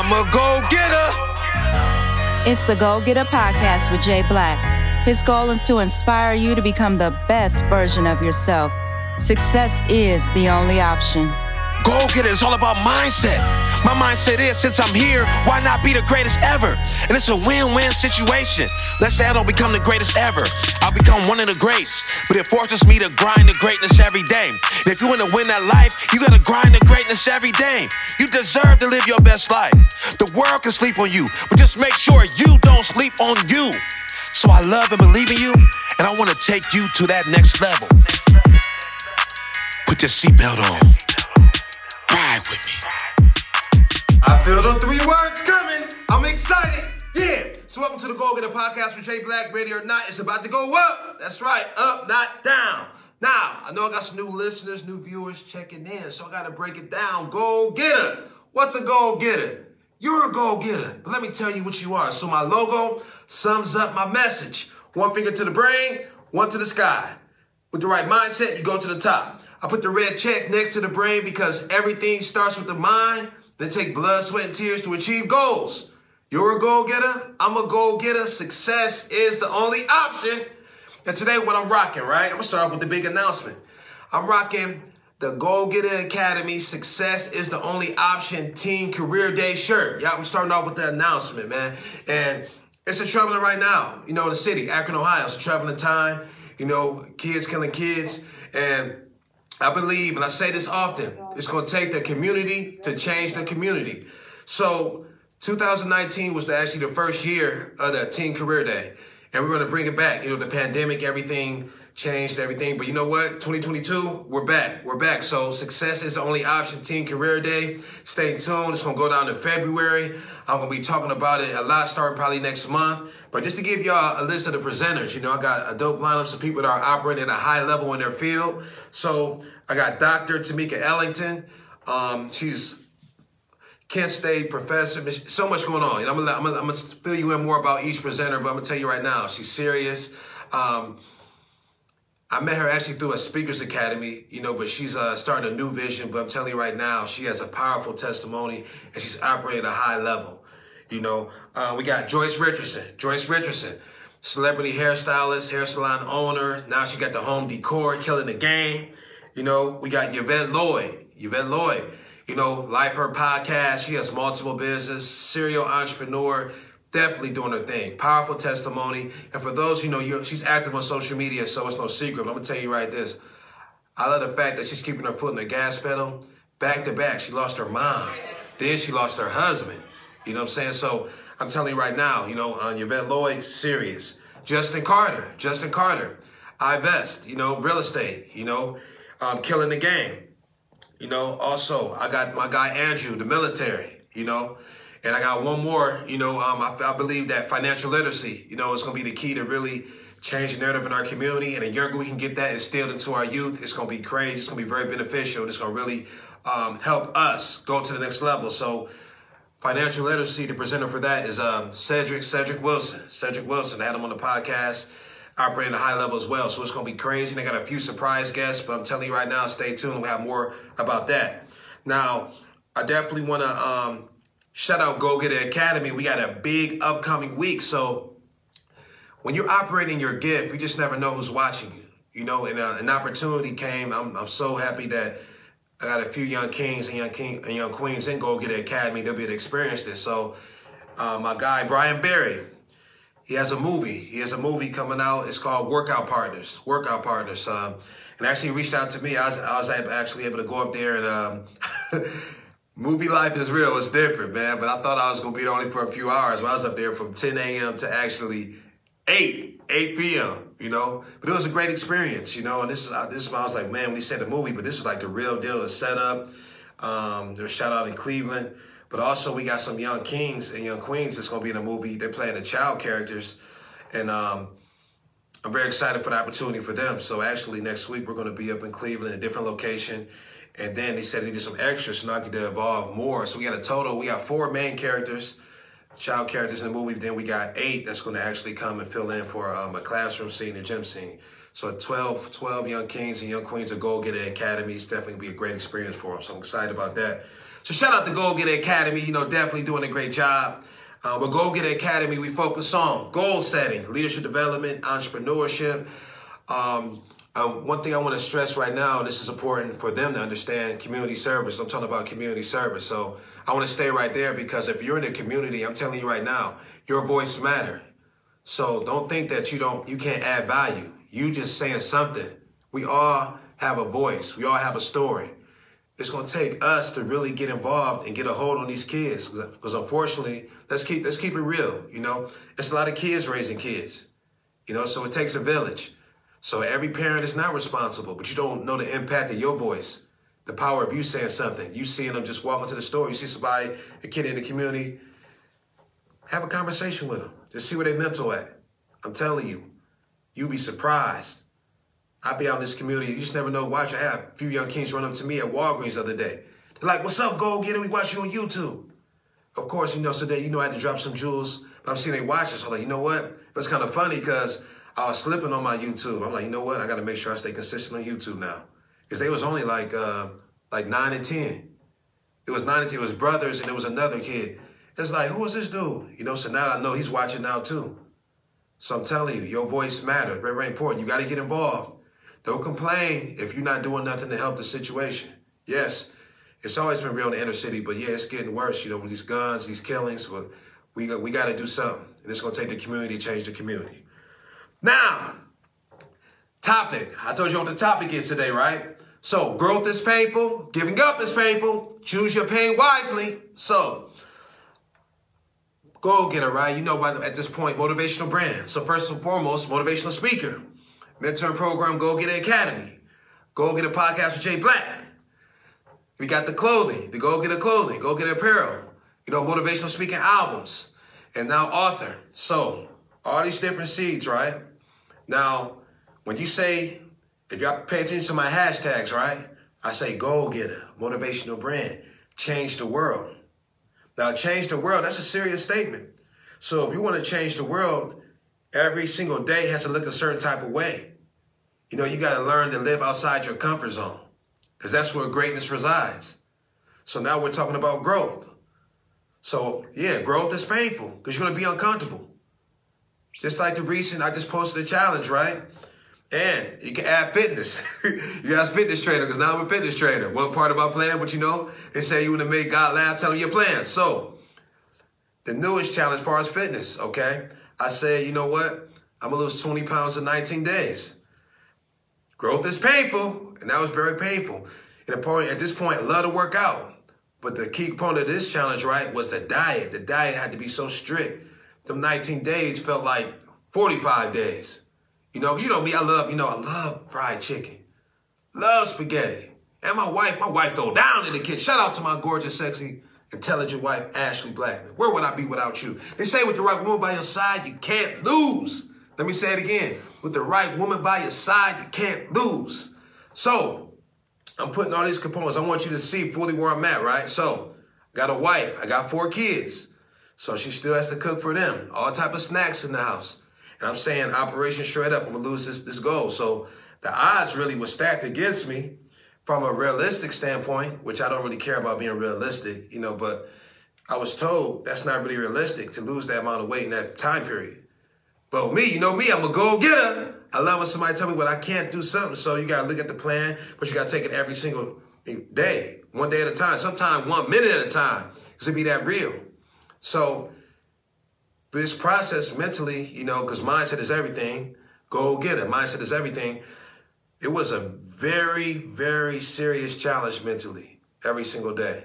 I'm a go getter. It's the Go Getter Podcast with Jay Black. His goal is to inspire you to become the best version of yourself. Success is the only option. Go getter is all about mindset. My mindset is since I'm here, why not be the greatest ever? And it's a win win situation. Let's say I don't become the greatest ever. I'll become one of the greats, but it forces me to grind the greatness every day. And if you want to win that life, you gotta grind the greatness every day. You deserve to live your best life. The world can sleep on you, but just make sure you don't sleep on you. So I love and believe in you, and I wanna take you to that next level. Put your seatbelt on. Feel the three words coming. I'm excited. Yeah. So welcome to the Go Getter Podcast with Jay Black. Ready or not, it's about to go up. That's right. Up, not down. Now, I know I got some new listeners, new viewers checking in, so I got to break it down. Go Getter. What's a Go Getter? You're a Go Getter. But let me tell you what you are. So my logo sums up my message. One finger to the brain, one to the sky. With the right mindset, you go to the top. I put the red check next to the brain because everything starts with the mind. They take blood, sweat, and tears to achieve goals. You're a goal getter. I'm a goal getter. Success is the only option. And today, what I'm rocking, right? I'm gonna start off with the big announcement. I'm rocking the Goal Getter Academy Success is the only option Team Career Day shirt. Yeah, I'm starting off with the announcement, man. And it's a troubling right now. You know, the city, Akron, Ohio. It's a troubling time. You know, kids killing kids. And I believe, and I say this often, it's going to take the community to change the community. So 2019 was actually the first year of the Teen Career Day. And we're going to bring it back. You know, the pandemic, everything changed everything. But you know what? 2022, we're back. We're back. So success is the only option. Team Career Day. Stay tuned. It's to go down in February. I'm to be talking about it a lot starting probably next month. But just to give y'all a list of the presenters, you know, I got a dope lineup of people that are operating at a high level in their field. So I got Dr. Tamika Ellington. Um, she's Kent State professor. So much going on. I'm gonna, I'm, gonna, I'm gonna fill you in more about each presenter, but I'm gonna tell you right now, she's serious. Um, I met her actually through a speakers academy, you know, but she's uh, starting a new vision. But I'm telling you right now, she has a powerful testimony and she's operating at a high level. You know, uh, we got Joyce Richardson. Joyce Richardson, celebrity hairstylist, hair salon owner. Now she got the home decor, killing the game. You know, we got Yvette Lloyd. Yvette Lloyd, you know, Life Her podcast. She has multiple business, serial entrepreneur definitely doing her thing. Powerful testimony. And for those you know, she's active on social media, so it's no secret. But I'm gonna tell you right this. I love the fact that she's keeping her foot in the gas pedal. Back to back. She lost her mom. Then she lost her husband. You know what I'm saying? So I'm telling you right now, you know, on Yvette Lloyd, serious. Justin Carter, Justin Carter, iVest, you know, real estate, you know, um, killing the game. You know, also I got my guy Andrew, the military, you know, and I got one more, you know, um, I, I, believe that financial literacy, you know, is going to be the key to really change the narrative in our community. And the younger we can get that instilled into our youth, it's going to be crazy. It's going to be very beneficial. And it's going to really um, help us go to the next level. So, financial literacy, the presenter for that is um, Cedric, Cedric Wilson. Cedric Wilson, I had him on the podcast, operating at a high level as well. So, it's going to be crazy. And I got a few surprise guests, but I'm telling you right now, stay tuned. We'll have more about that. Now, I definitely want to um, shout out Go Getter Academy. We got a big upcoming week. So when you're operating your gift, you just never know who's watching you. You know, and uh, an opportunity came. I'm, I'm so happy that I got a few young kings and young king and young queens in Go Getter Academy. They'll be able to experience this. So uh, my guy Brian Berry, he has a movie. He has a movie coming out. It's called Workout Partners. Workout Partners. Um, and actually reached out to me. I was, I was actually able to go up there and um, movie life is real. It's different, man. But I thought I was gonna be there only for a few hours. But I was up there from 10 a.m. to actually 8, 8 p.m. You know, but it was a great experience. You know, and this is this is why I was like, man, when he said the movie, but this is like the real deal. The setup. Um, there's shout out in Cleveland, but also we got some young kings and young queens that's gonna be in the movie. They're playing the child characters, and um, I'm very excited for the opportunity for them. So actually, next week we're gonna be up in Cleveland, a different location and then he said he did some extra so now I could evolve more. So we got a total, we got four main characters, child characters in the movie. Then we got eight that's going to actually come and fill in for um, a classroom scene, a gym scene. So 12, 12 young kings and young queens of Go Get Getter Academy is definitely going to be a great experience for them. So I'm excited about that. So shout out to Go Get Academy. You know, definitely doing a great job. Uh, with Go Get Academy, we focus on goal setting, leadership development, entrepreneurship. Um, um, one thing I want to stress right now, this is important for them to understand community service. I'm talking about community service. So I want to stay right there because if you're in the community, I'm telling you right now, your voice matter. So don't think that you don't, you can't add value. You just saying something. We all have a voice. We all have a story. It's going to take us to really get involved and get a hold on these kids. Because unfortunately, let's keep, let's keep it real. You know, it's a lot of kids raising kids, you know, so it takes a village. So every parent is not responsible, but you don't know the impact of your voice, the power of you saying something. You seeing them just walking to the store, you see somebody, a kid in the community, have a conversation with them. Just see where they mental at. I'm telling you, you'll be surprised. I be out in this community. You just never know. Watch, I have a few young kids run up to me at Walgreens the other day. They're like, "What's up, go get it? We watch you on YouTube." Of course, you know. Then, you know, I had to drop some jewels. But I'm seeing they watch. So I'm like, you know what? It was kind of funny because I was slipping on my YouTube. I'm like, you know what? I got to make sure I stay consistent on YouTube now because they was only like uh, like nine and ten. It was nine and ten. It was brothers, and there was another kid. It's like, who is this dude? You know. So now I know he's watching now too. So I'm telling you, your voice matters. Very, very important. You got to get involved. Don't complain if you're not doing nothing to help the situation. Yes, it's always been real in the inner city, but yeah, it's getting worse. You know, with these guns, these killings. But we got, we got to do something, and it's going to take the community to change the community. Now, topic. I told you what the topic is today, right? So, growth is painful, giving up is painful. Choose your pain wisely. So, go get it, right? You know, by at this point, motivational brand. So, first and foremost, motivational speaker, mentor program, Go Getter Academy, Go Getter podcast with Jay Black. We got the clothing, the Go Getter clothing, Go Get apparel. You know, motivational speaking albums, and now author. So, all these different seeds, right? Now, when you say, if y'all pay attention to my hashtags, right? I say goal getter, motivational brand, change the world. Now, change the world, that's a serious statement. So if you want to change the world, every single day has to look a certain type of way. You know, you got to learn to live outside your comfort zone because that's where greatness resides. So now we're talking about growth. So yeah, growth is painful because you're going to be uncomfortable. Just like the recent, I just posted a challenge, right? And you can add fitness. you ask fitness trainer because now I'm a fitness trainer. One part of my plan, but you know, they say you want to make God laugh, tell them your plan. So, the newest challenge as far as fitness, okay? I say, you know what? I'm gonna lose 20 pounds in 19 days. Growth is painful, and that was very painful. And at this point, love to work out. But the key component of this challenge, right, was the diet. The diet had to be so strict them 19 days felt like 45 days. You know, you know me, I love, you know, I love fried chicken. Love spaghetti. And my wife, my wife throw down in the kitchen. Shout out to my gorgeous, sexy, intelligent wife, Ashley Blackman. Where would I be without you? They say with the right woman by your side, you can't lose. Let me say it again. With the right woman by your side, you can't lose. So, I'm putting all these components. I want you to see fully where I'm at, right? So, I got a wife. I got four kids. So she still has to cook for them. All type of snacks in the house. And I'm saying Operation Shred Up, I'm gonna lose this, this goal. So the odds really were stacked against me from a realistic standpoint, which I don't really care about being realistic, you know, but I was told that's not really realistic to lose that amount of weight in that time period. But me, you know me, I'm a go-getter. I love when somebody tell me what I can't do something. So you gotta look at the plan, but you gotta take it every single day, one day at a time, sometimes one minute at a time, because it be that real. So this process mentally, you know, because mindset is everything. Go get it. Mindset is everything. It was a very, very serious challenge mentally every single day.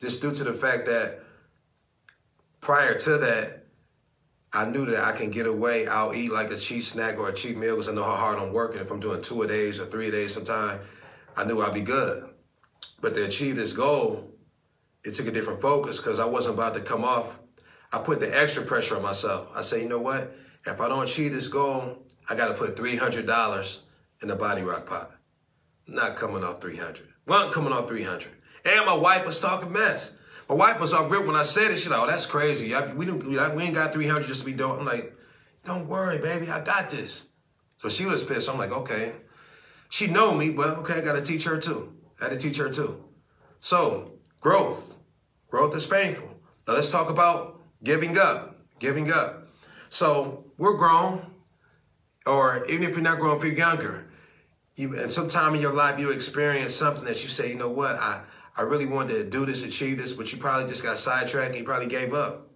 Just due to the fact that prior to that, I knew that I can get away. I'll eat like a cheap snack or a cheap meal because I know how hard I'm working. If I'm doing two a days or three a days sometime, I knew I'd be good. But to achieve this goal, it took a different focus because I wasn't about to come off. I put the extra pressure on myself. I say, you know what? If I don't achieve this goal, I got to put $300 in the body rock pot. not coming off 300. Well, coming off 300. And my wife was talking mess. My wife was all grip when I said it. She's like, oh, that's crazy. we, didn't, we ain't got 300 just to be doing. I'm like, don't worry, baby. I got this. So she was pissed. I'm like, okay. She know me, but okay, I got to teach her too. I had to teach her too. So growth. Growth is painful. Now let's talk about giving up. Giving up. So we're grown, or even if you're not grown, if you're younger, you, and sometime in your life you experience something that you say, you know what, I, I really wanted to do this, achieve this, but you probably just got sidetracked and you probably gave up.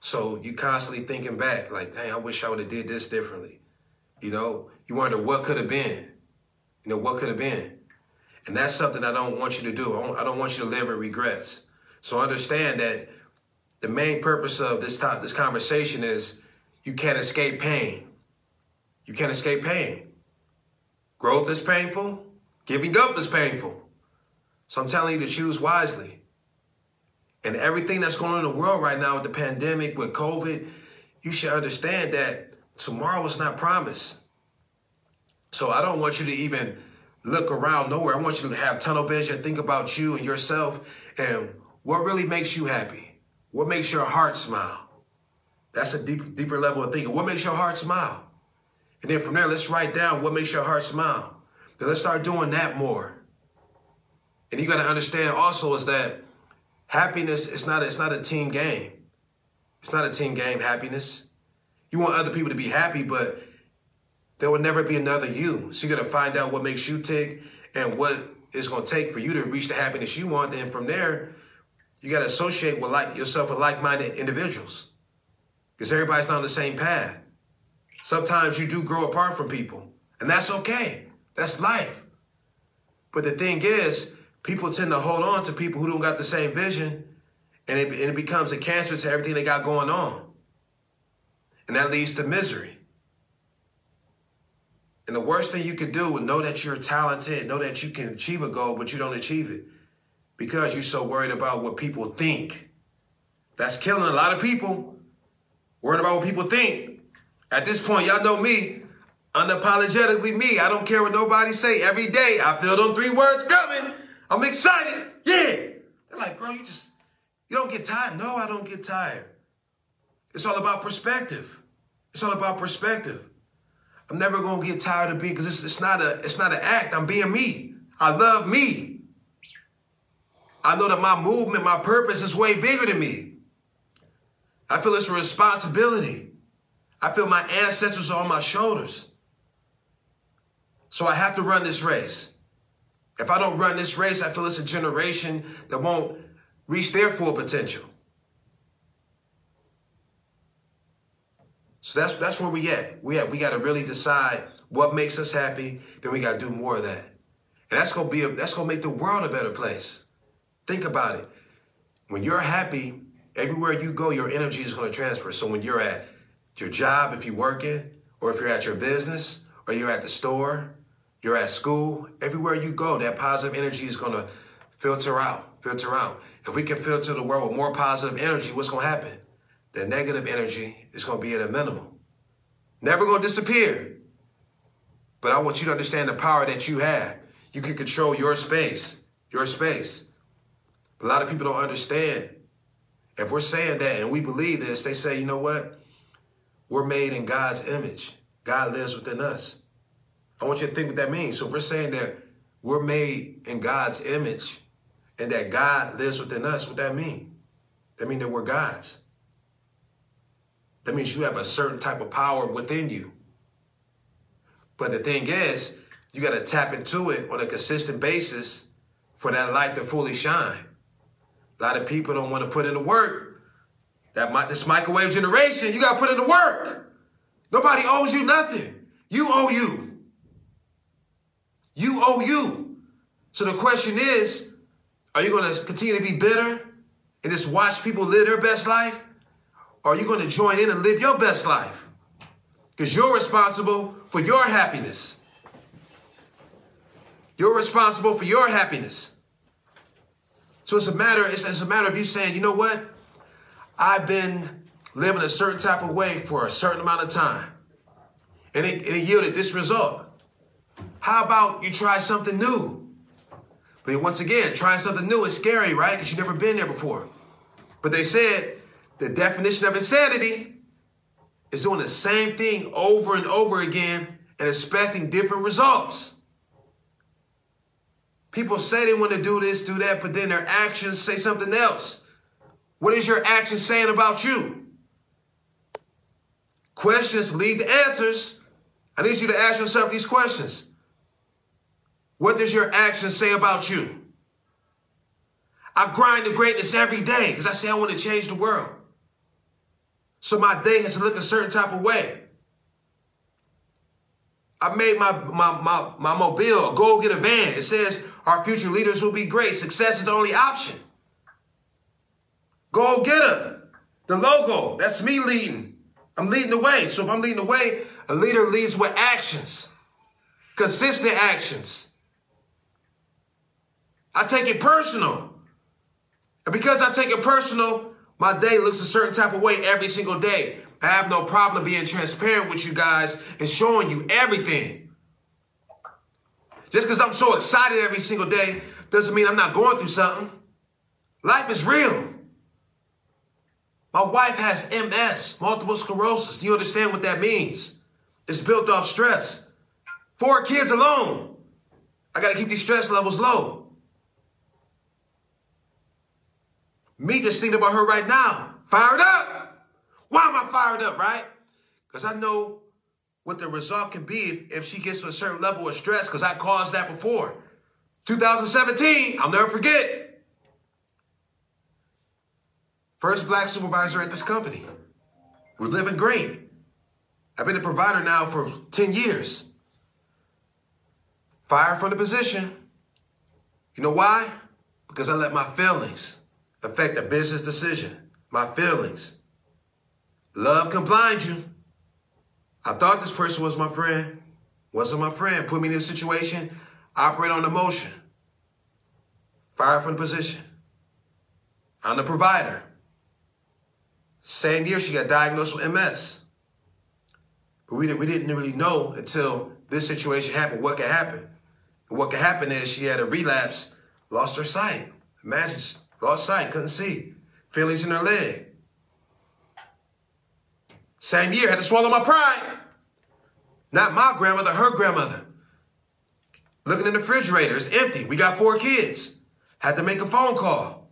So you constantly thinking back, like, dang, I wish I would have did this differently. You know, you wonder what could have been. You know, what could have been. And that's something I don't want you to do. I don't want you to live in regrets. So understand that the main purpose of this top, this conversation is you can't escape pain. You can't escape pain. Growth is painful. Giving up is painful. So I'm telling you to choose wisely. And everything that's going on in the world right now with the pandemic, with COVID, you should understand that tomorrow is not promised. So I don't want you to even look around nowhere. I want you to have tunnel vision, think about you and yourself and what really makes you happy. What makes your heart smile? That's a deep, deeper level of thinking. What makes your heart smile? And then from there, let's write down what makes your heart smile. Then let's start doing that more. And you got to understand also is that happiness is not it's not a team game. It's not a team game. Happiness. You want other people to be happy, but there will never be another you. So you got to find out what makes you tick and what it's to take for you to reach the happiness you want. Then from there, you got to associate with like yourself with like-minded individuals because everybody's not on the same path. Sometimes you do grow apart from people, and that's okay. That's life. But the thing is, people tend to hold on to people who don't got the same vision, and it, and it becomes a cancer to everything they got going on. And that leads to misery. And the worst thing you can do is know that you're talented, know that you can achieve a goal, but you don't achieve it because you're so worried about what people think. That's killing a lot of people. Worried about what people think. At this point, y'all know me. Unapologetically me. I don't care what nobody say. Every day, I feel them three words coming. I'm excited. Yeah. They're like, bro, you just, you don't get tired. No, I don't get tired. It's all about perspective. It's all about perspective. I'm never gonna get tired of being because it's, it's not a it's not an act. I'm being me. I love me. I know that my movement, my purpose is way bigger than me. I feel it's a responsibility. I feel my ancestors are on my shoulders. So I have to run this race. If I don't run this race, I feel it's a generation that won't reach their full potential. So that's that's where we at. We we got to really decide what makes us happy. Then we got to do more of that, and that's gonna be a, that's gonna make the world a better place. Think about it. When you're happy, everywhere you go, your energy is gonna transfer. So when you're at your job, if you're working, or if you're at your business, or you're at the store, you're at school, everywhere you go, that positive energy is gonna filter out, filter out. If we can filter the world with more positive energy, what's gonna happen? The negative energy is gonna be at a minimum. Never gonna disappear. But I want you to understand the power that you have. You can control your space, your space. A lot of people don't understand. If we're saying that and we believe this, they say, you know what? We're made in God's image. God lives within us. I want you to think what that means. So if we're saying that we're made in God's image and that God lives within us, what that mean? That means that we're God's. That means you have a certain type of power within you. But the thing is, you got to tap into it on a consistent basis for that light to fully shine. A lot of people don't want to put in the work. That this microwave generation, you got to put in the work. Nobody owes you nothing. You owe you. You owe you. So the question is, are you going to continue to be bitter and just watch people live their best life? Are you going to join in and live your best life? Because you're responsible for your happiness. You're responsible for your happiness. So it's a matter, it's, it's a matter of you saying, you know what? I've been living a certain type of way for a certain amount of time. And it, and it yielded this result. How about you try something new? But once again, trying something new is scary, right? Because you've never been there before. But they said the definition of insanity is doing the same thing over and over again and expecting different results. People say they want to do this, do that, but then their actions say something else. What is your action saying about you? Questions lead to answers. I need you to ask yourself these questions. What does your action say about you? I grind to greatness every day because I say I want to change the world. So my day has to look a certain type of way. I made my my my, my mobile go get a van. It says our future leaders will be great. Success is the only option. Go get her. The logo, that's me leading. I'm leading the way. So if I'm leading the way, a leader leads with actions, consistent actions. I take it personal. And because I take it personal, my day looks a certain type of way every single day. I have no problem being transparent with you guys and showing you everything. Just because I'm so excited every single day doesn't mean I'm not going through something. Life is real. My wife has MS, multiple sclerosis. Do you understand what that means? It's built off stress. Four kids alone. I got to keep these stress levels low. Me just thinking about her right now. Fired up. Why am I fired up, right? Because I know what the result can be if, if she gets to a certain level of stress, because I caused that before. 2017, I'll never forget. First black supervisor at this company. We're living great. I've been a provider now for 10 years. Fired from the position. You know why? Because I let my feelings affect a business decision. My feelings. Love can blind you. I thought this person was my friend. Wasn't my friend. Put me in this situation. Operate on emotion. Fire from the position. I'm the provider. Same year she got diagnosed with MS. But we, we didn't really know until this situation happened what could happen. And what could happen is she had a relapse, lost her sight. Imagine, lost sight, couldn't see. Feelings in her leg. Same year, had to swallow my pride. Not my grandmother, her grandmother. Looking in the refrigerator, it's empty. We got four kids. Had to make a phone call.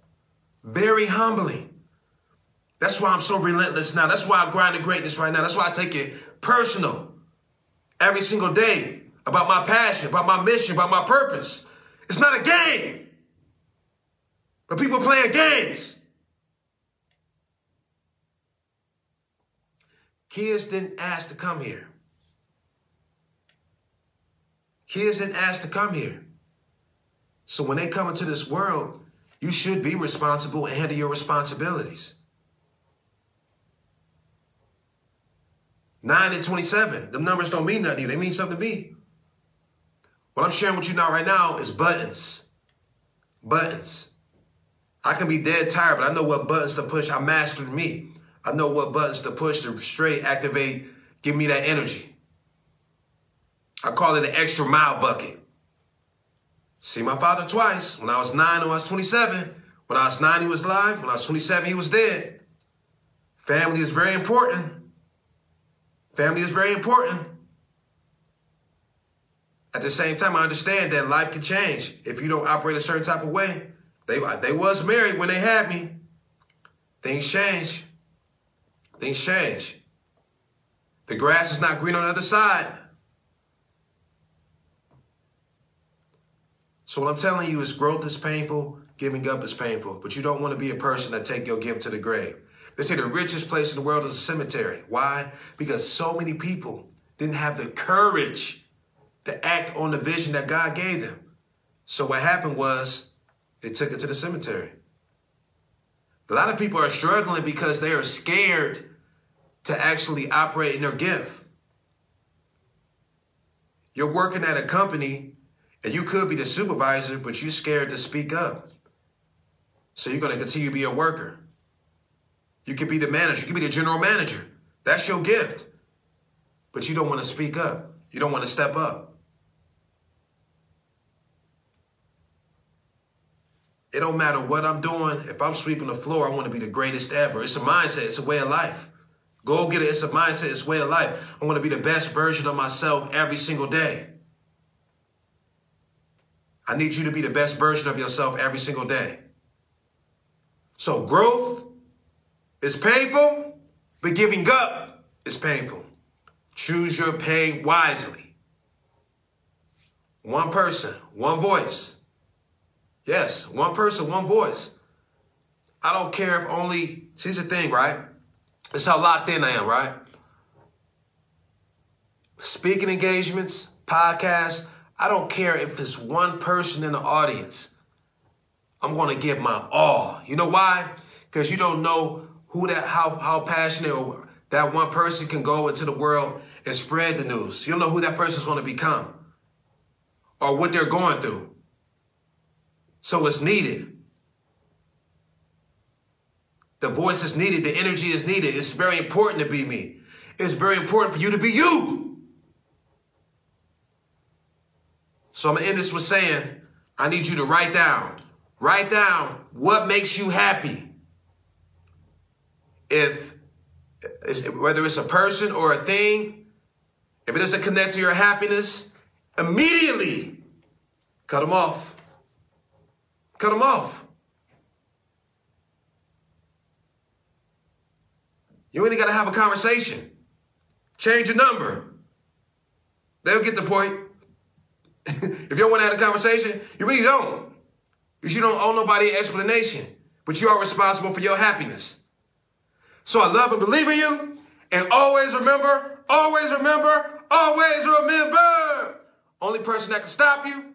Very humbling. That's why I'm so relentless now. That's why I grind to greatness right now. That's why I take it personal every single day about my passion, about my mission, about my purpose. It's not a game. But people playing games. Kids didn't ask to come here. Kids didn't ask to come here. So when they come into this world, you should be responsible and handle your responsibilities. 9 and 27, the numbers don't mean nothing to you. They mean something to me. What I'm sharing with you now right now is buttons. Buttons. I can be dead tired, but I know what buttons to push. I mastered me. I know what buttons to push to straight activate, give me that energy. I call it an extra mile bucket. See my father twice. When I was nine, when I was 27. When I was nine, he was alive. When I was 27, he was dead. Family is very important. Family is very important. At the same time, I understand that life can change if you don't operate a certain type of way. They, they was married when they had me. Things change. Things change. The grass is not green on the other side. So what I'm telling you is growth is painful, giving up is painful, but you don't want to be a person that take your gift to the grave. They say the richest place in the world is a cemetery. Why? Because so many people didn't have the courage to act on the vision that God gave them. So what happened was they took it to the cemetery. A lot of people are struggling because they are scared to actually operate in their gift. You're working at a company and you could be the supervisor, but you're scared to speak up. So you're going to continue to be a worker. You could be the manager, you could be the general manager. That's your gift. But you don't want to speak up. You don't want to step up. It don't matter what I'm doing. If I'm sweeping the floor, I want to be the greatest ever. It's a mindset. It's a way of life. Go get it. It's a mindset. It's a way of life. I want to be the best version of myself every single day. I need you to be the best version of yourself every single day. So growth is painful, but giving up is painful. Choose your pain wisely. One person, one voice. Yes, one person, one voice. I don't care if only, see the thing, right? It's how locked in I am, right? Speaking engagements, podcasts, I don't care if it's one person in the audience. I'm going to give my all. You know why? Because you don't know who that, how, how passionate or that one person can go into the world and spread the news. You don't know who that person's going to become or what they're going through. So it's needed. The voice is needed. The energy is needed. It's very important to be me. It's very important for you to be you. So I'm going to end this with saying, I need you to write down, write down what makes you happy. If, whether it's a person or a thing, if it doesn't connect to your happiness, immediately cut them off. Cut them off. You ain't got to have a conversation. Change your number. They'll get the point. if you don't want to have a conversation, you really don't. Because you don't owe nobody an explanation. But you are responsible for your happiness. So I love and believe in you. And always remember, always remember, always remember. Only person that can stop you